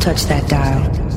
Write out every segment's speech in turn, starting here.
touch that dial.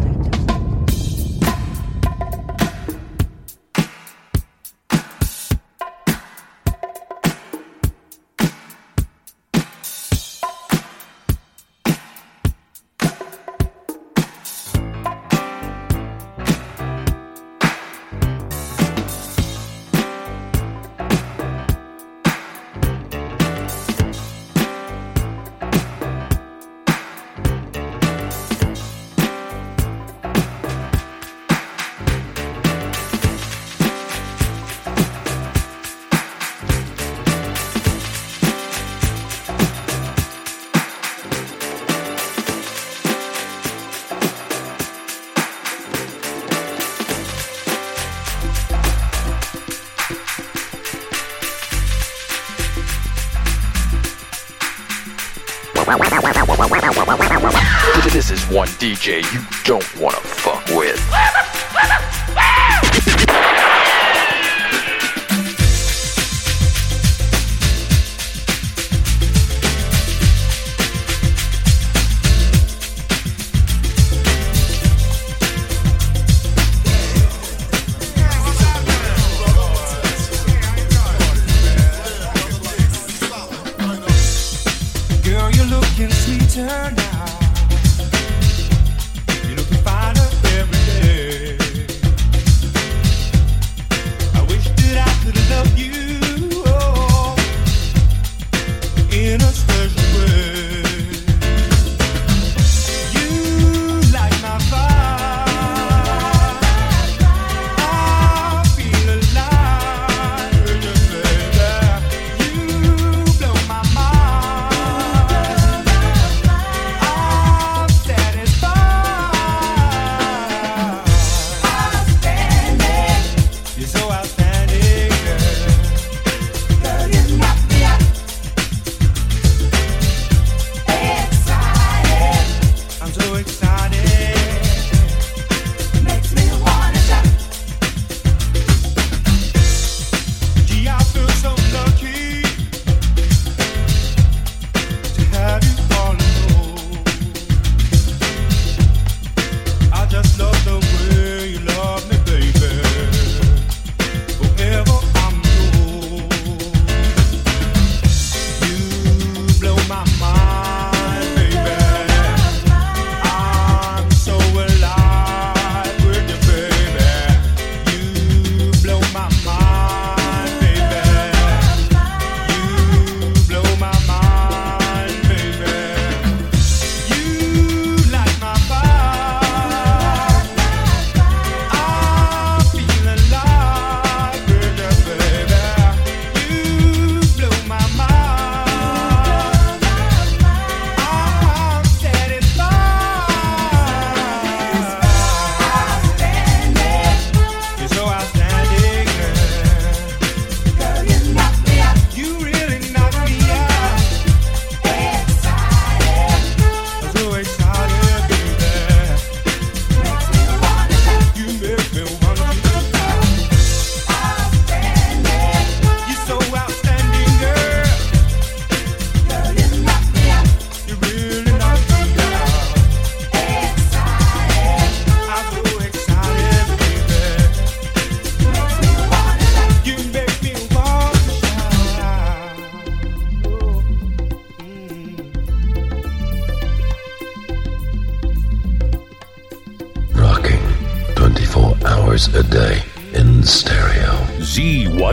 DJ you don't wanna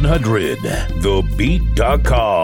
Z100, thebeat.com.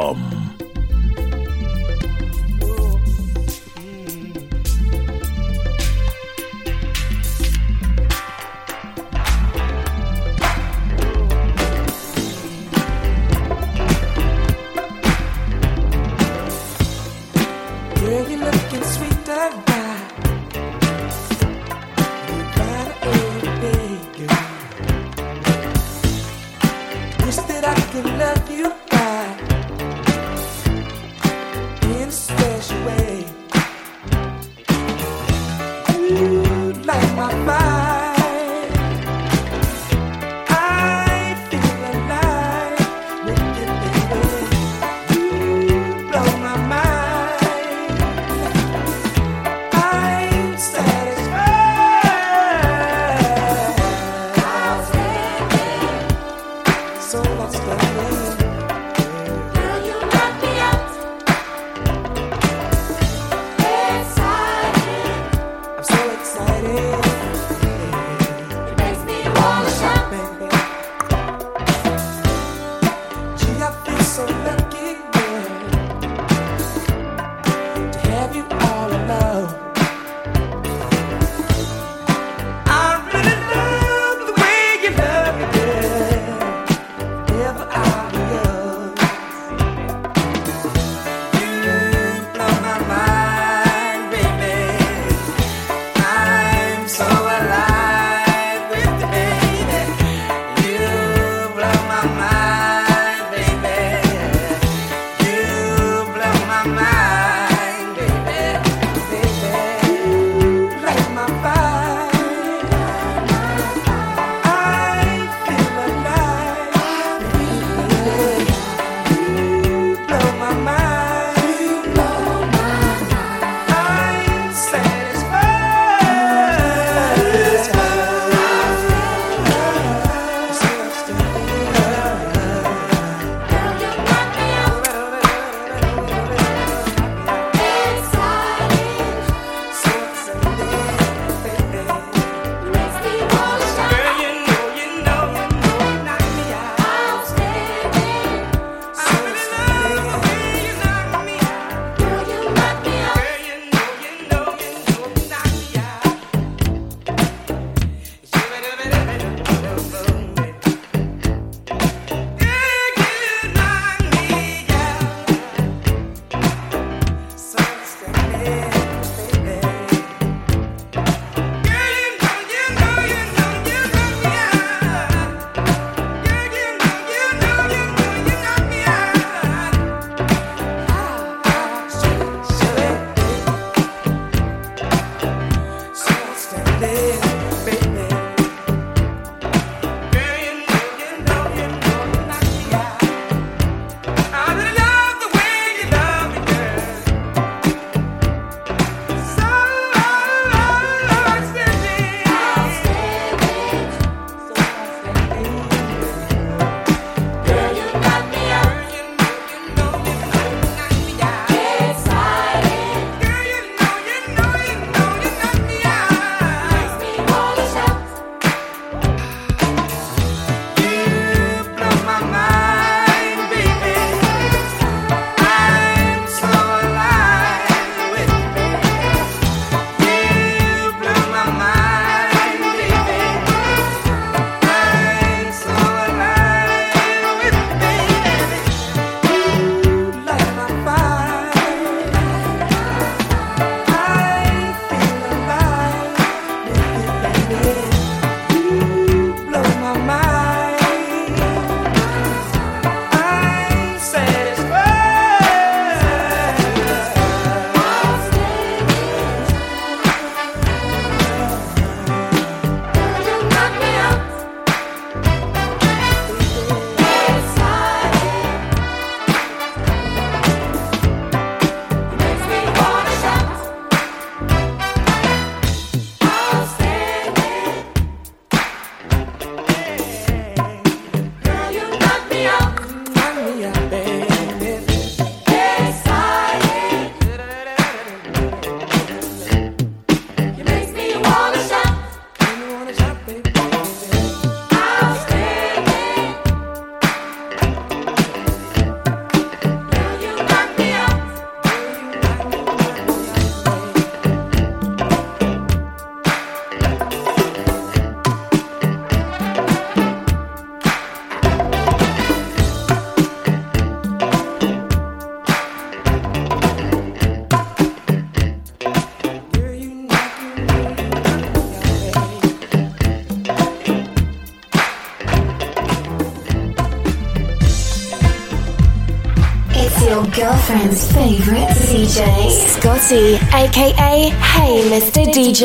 Girlfriend's favorite DJ, Scotty, aka Hey Mr. DJ.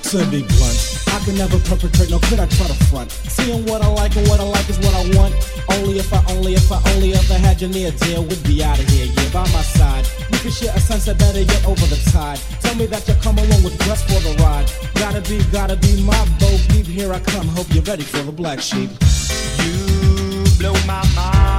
To be blunt, I can never perpetrate, no could I try to front. Seeing what I like and what I like is what I want. Only if I, only if I, only ever had you near, dear, would be out of here, yeah, by my side. We could share a sunset, better get over the tide. Tell me that you come along with dress for the ride. Gotta be, gotta be my boat. Here I come, hope you're ready for the black sheep. You blow my mind,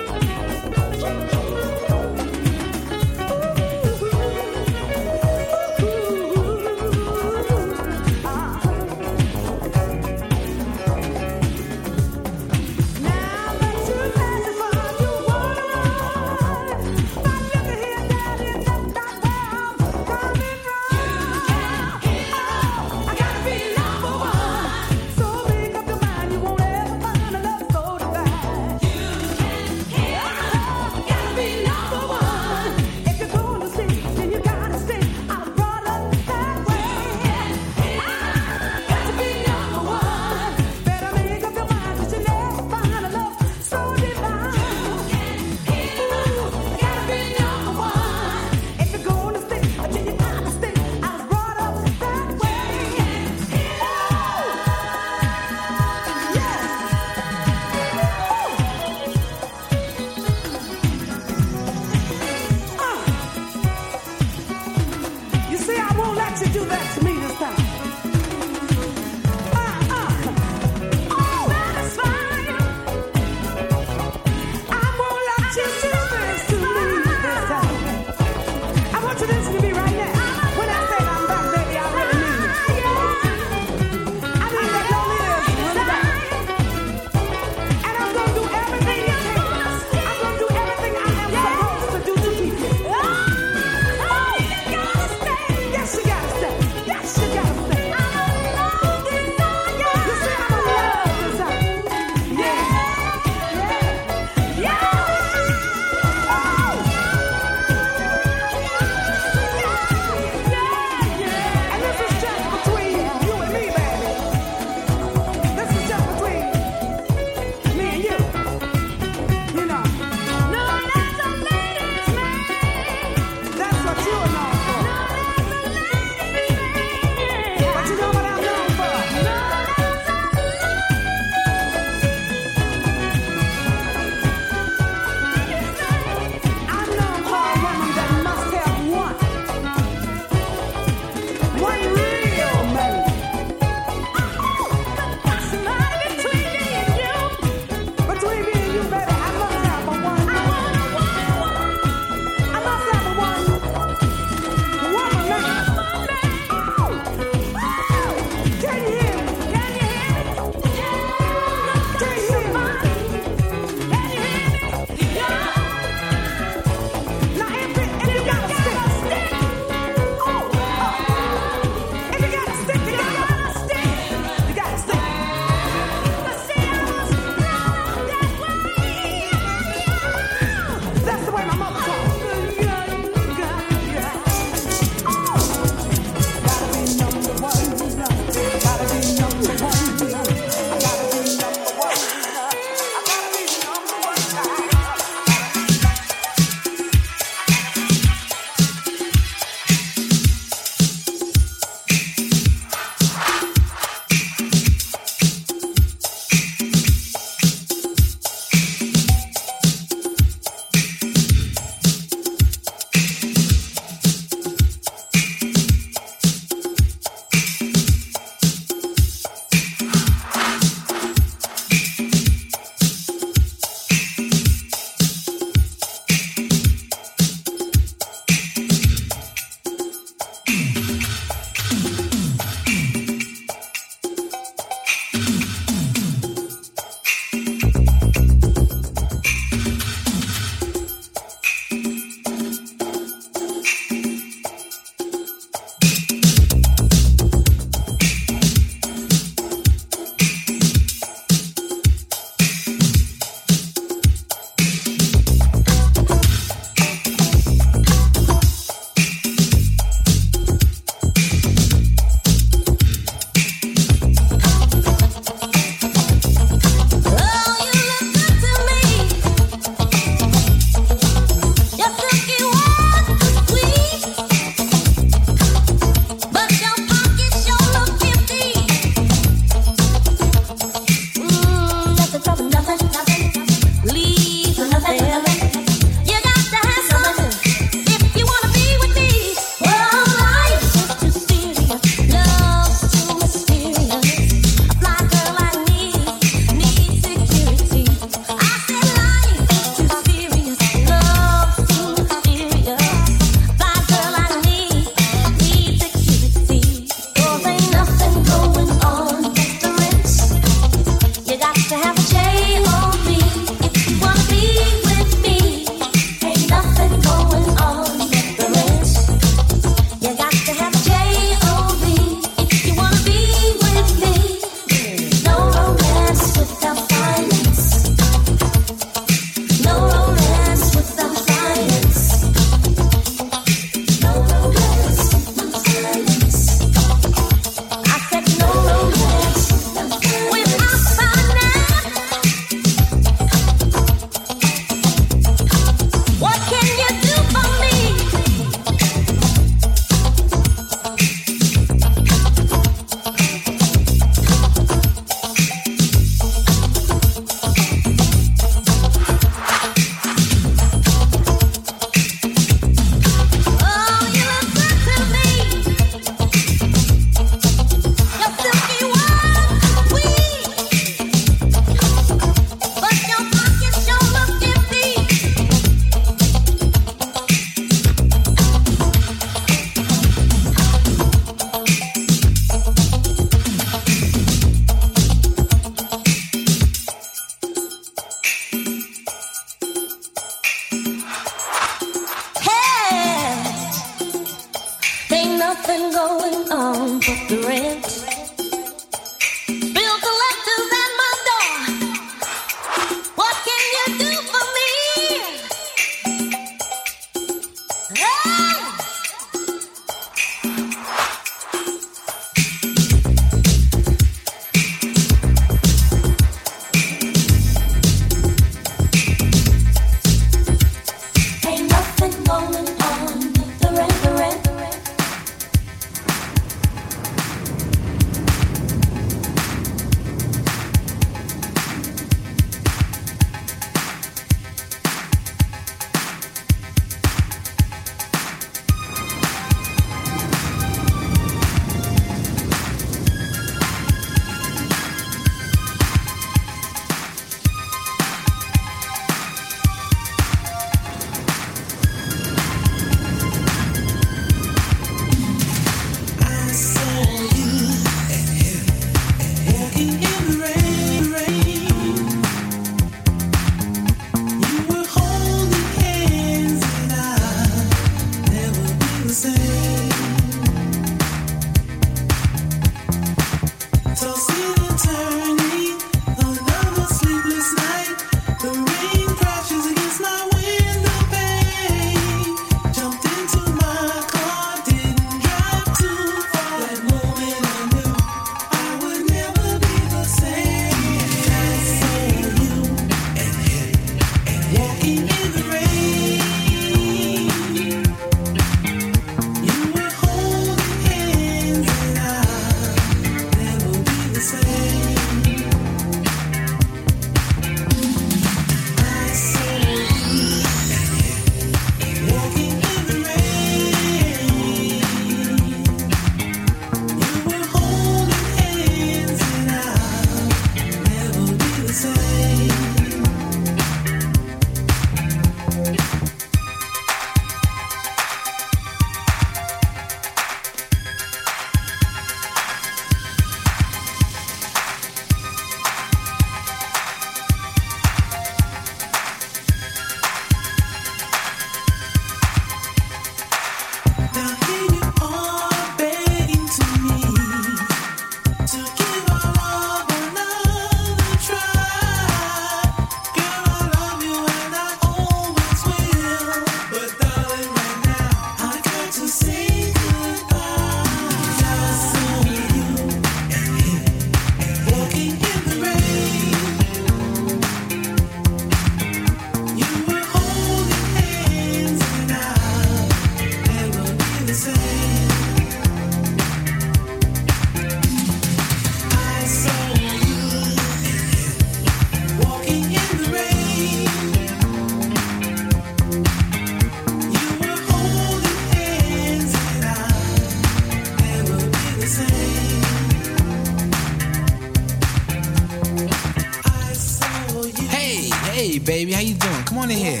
Hey, hey, baby, how you doing? Come on in here.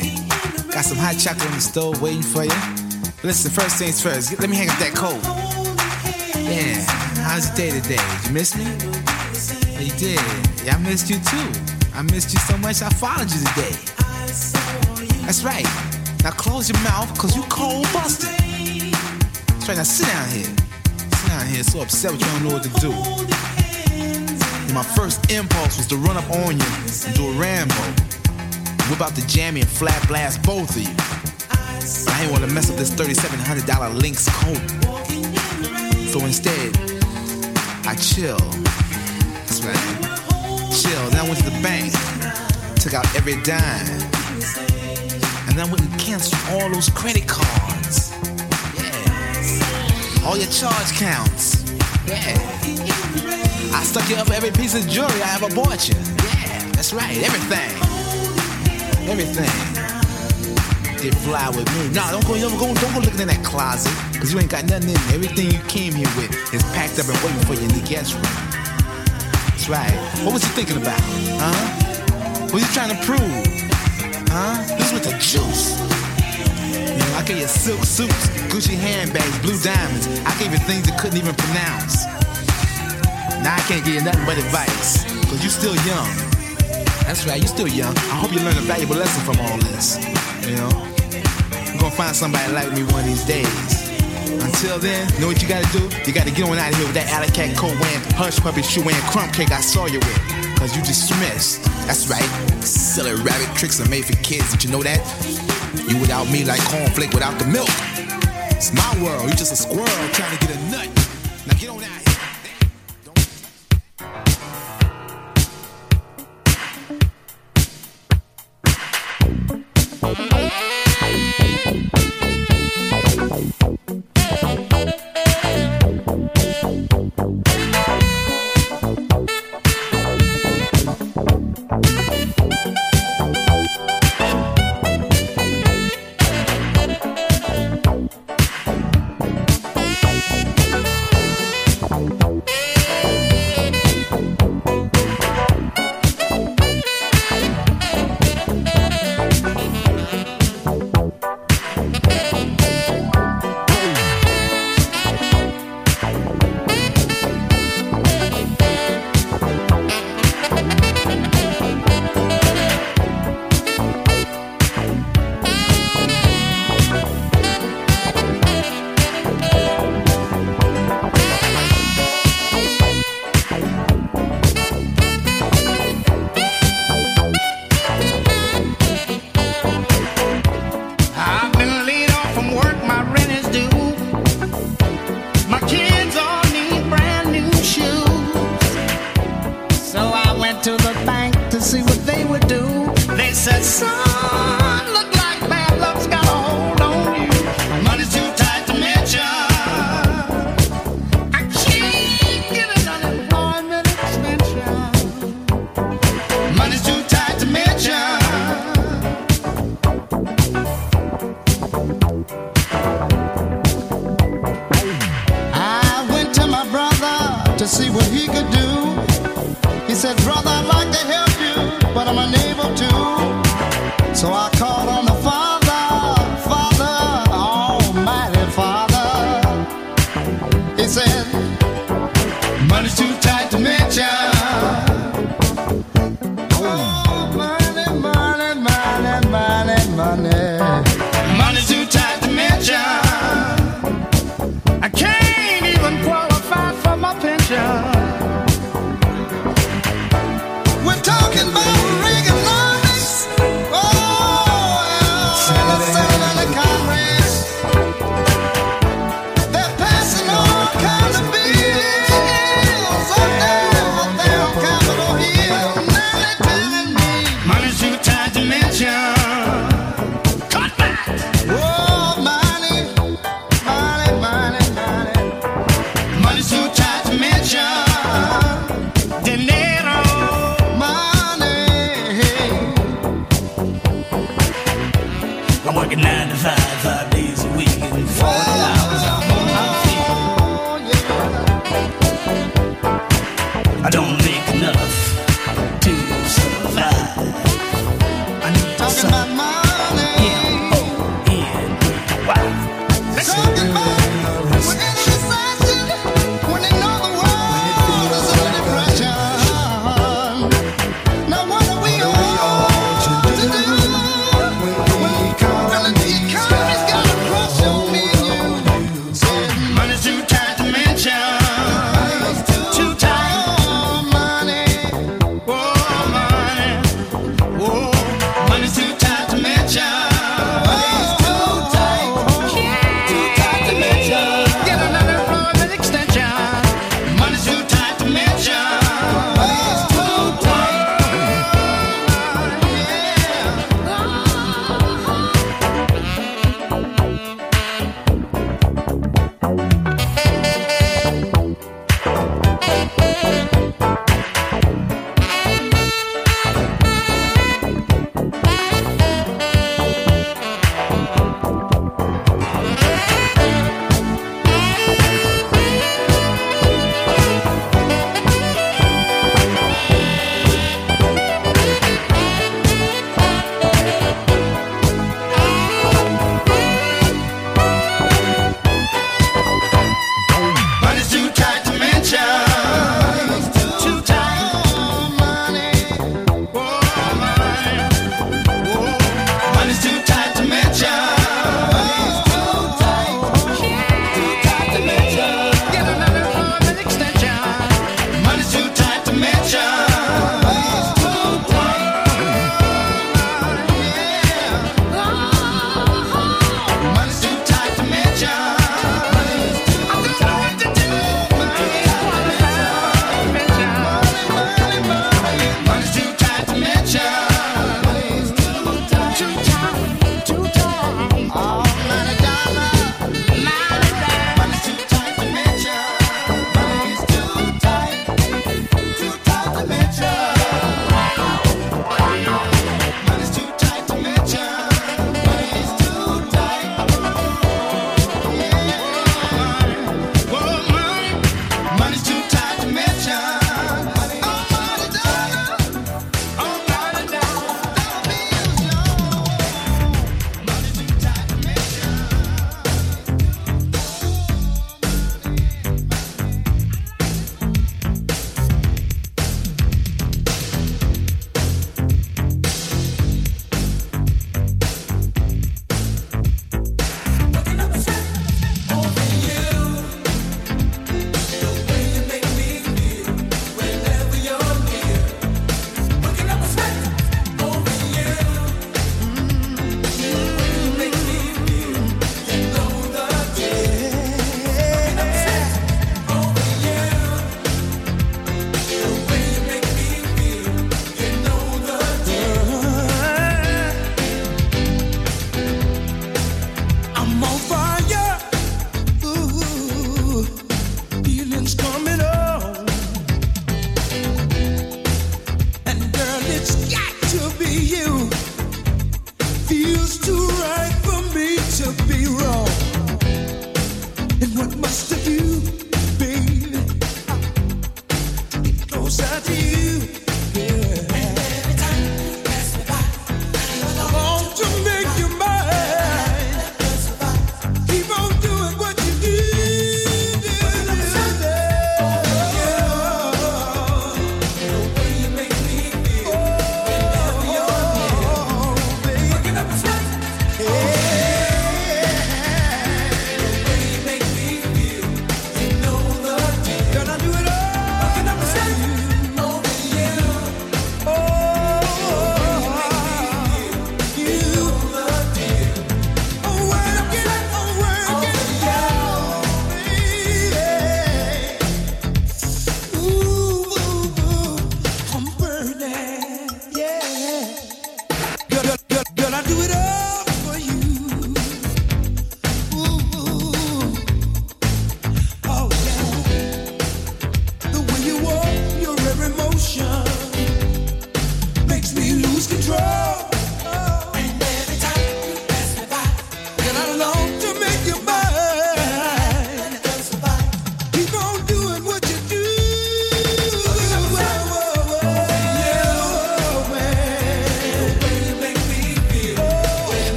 Got some hot chocolate on the stove waiting for you. But listen, first things first. Let me hang up that coat. Yeah, how's your day today? Did you miss me? Oh, you did. Yeah, I missed you too. I missed you so much I followed you today. That's right. Now close your mouth, cause you cold busted. That's right, now sit down here. Here, so upset with you don't know what to do. My first impulse was to run up on you and do a Rambo. Whip out the jammy and flat blast both of you. I didn't want to mess up this $3,700 Lynx coat. So instead, I chill. That's right. Chill. Then I went to the bank, took out every dime, and then I went and canceled all those credit cards. All your charge counts. Yeah. I stuck you up for every piece of jewelry I ever bought you. Yeah, that's right. Everything. Everything. Did fly with me. Nah, don't go, don't go, don't go looking in that closet. Cause you ain't got nothing in there. Everything you came here with is packed up and waiting for you in the guest room. That's right. What was you thinking about? Huh? What you trying to prove? Huh? This with the juice. I gave you silk suits, Gucci handbags, blue diamonds. I gave you things you couldn't even pronounce. Now I can't give you nothing but advice, cause you still young. That's right, you're still young. I hope you learn a valuable lesson from all this. You know? I'm gonna find somebody like me one of these days. Until then, know what you gotta do? You gotta get on out of here with that alley cat coat wearing, hush puppy shoe wearing crumb cake I saw you with. Cause you dismissed. That's right. Silly rabbit tricks are made for kids. Did you know that? You without me like cornflake without the milk. It's my world, you just a squirrel trying to get a nut.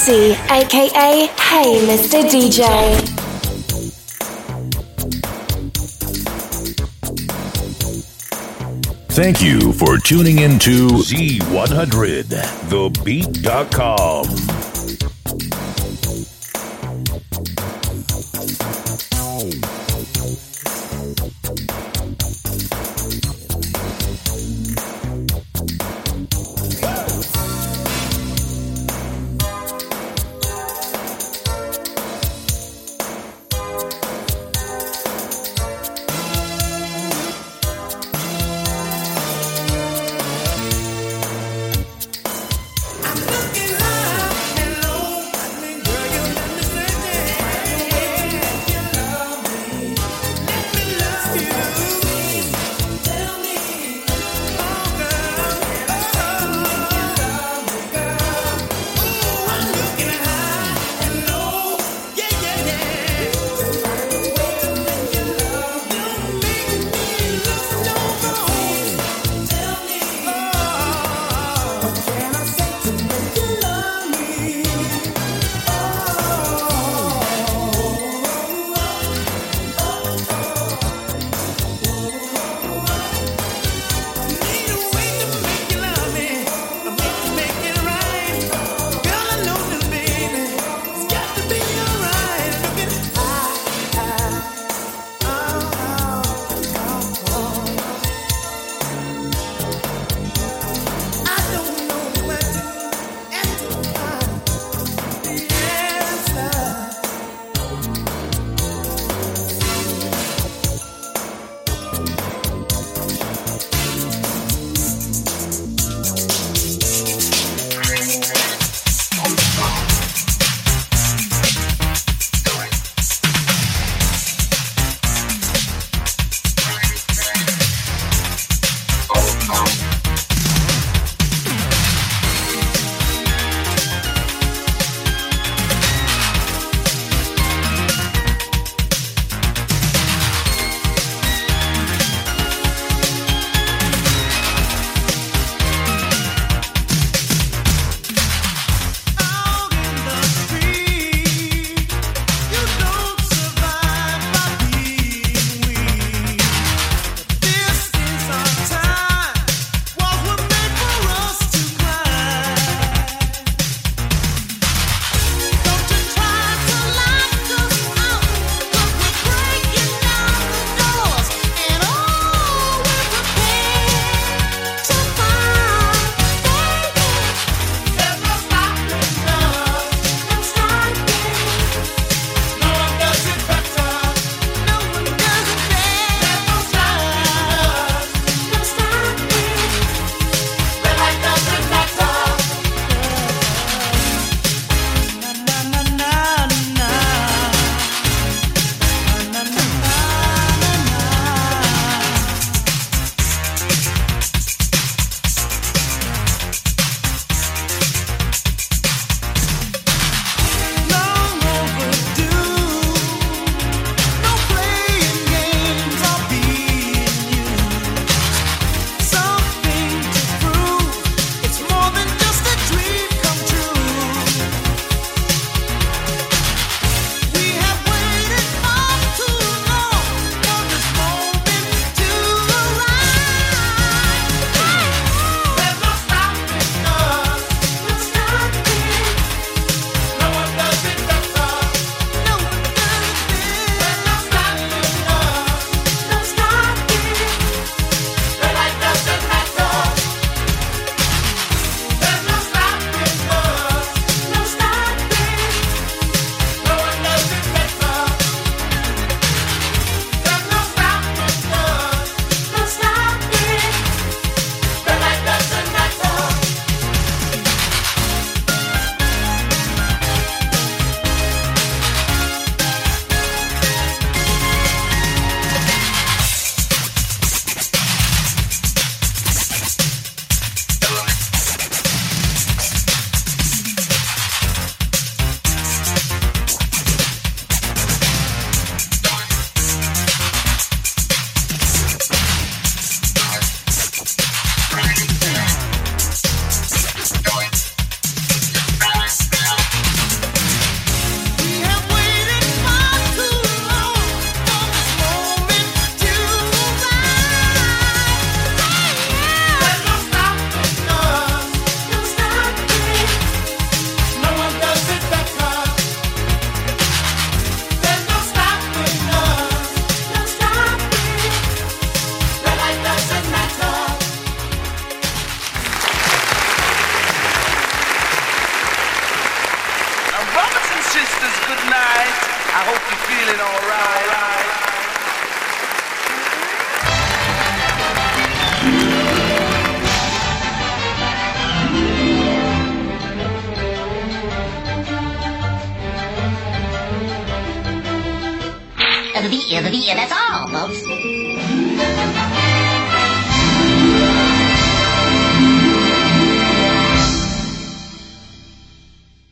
Scotty, aka Hey Mr. DJ. Thank you for tuning in to Z100, thebeat.com.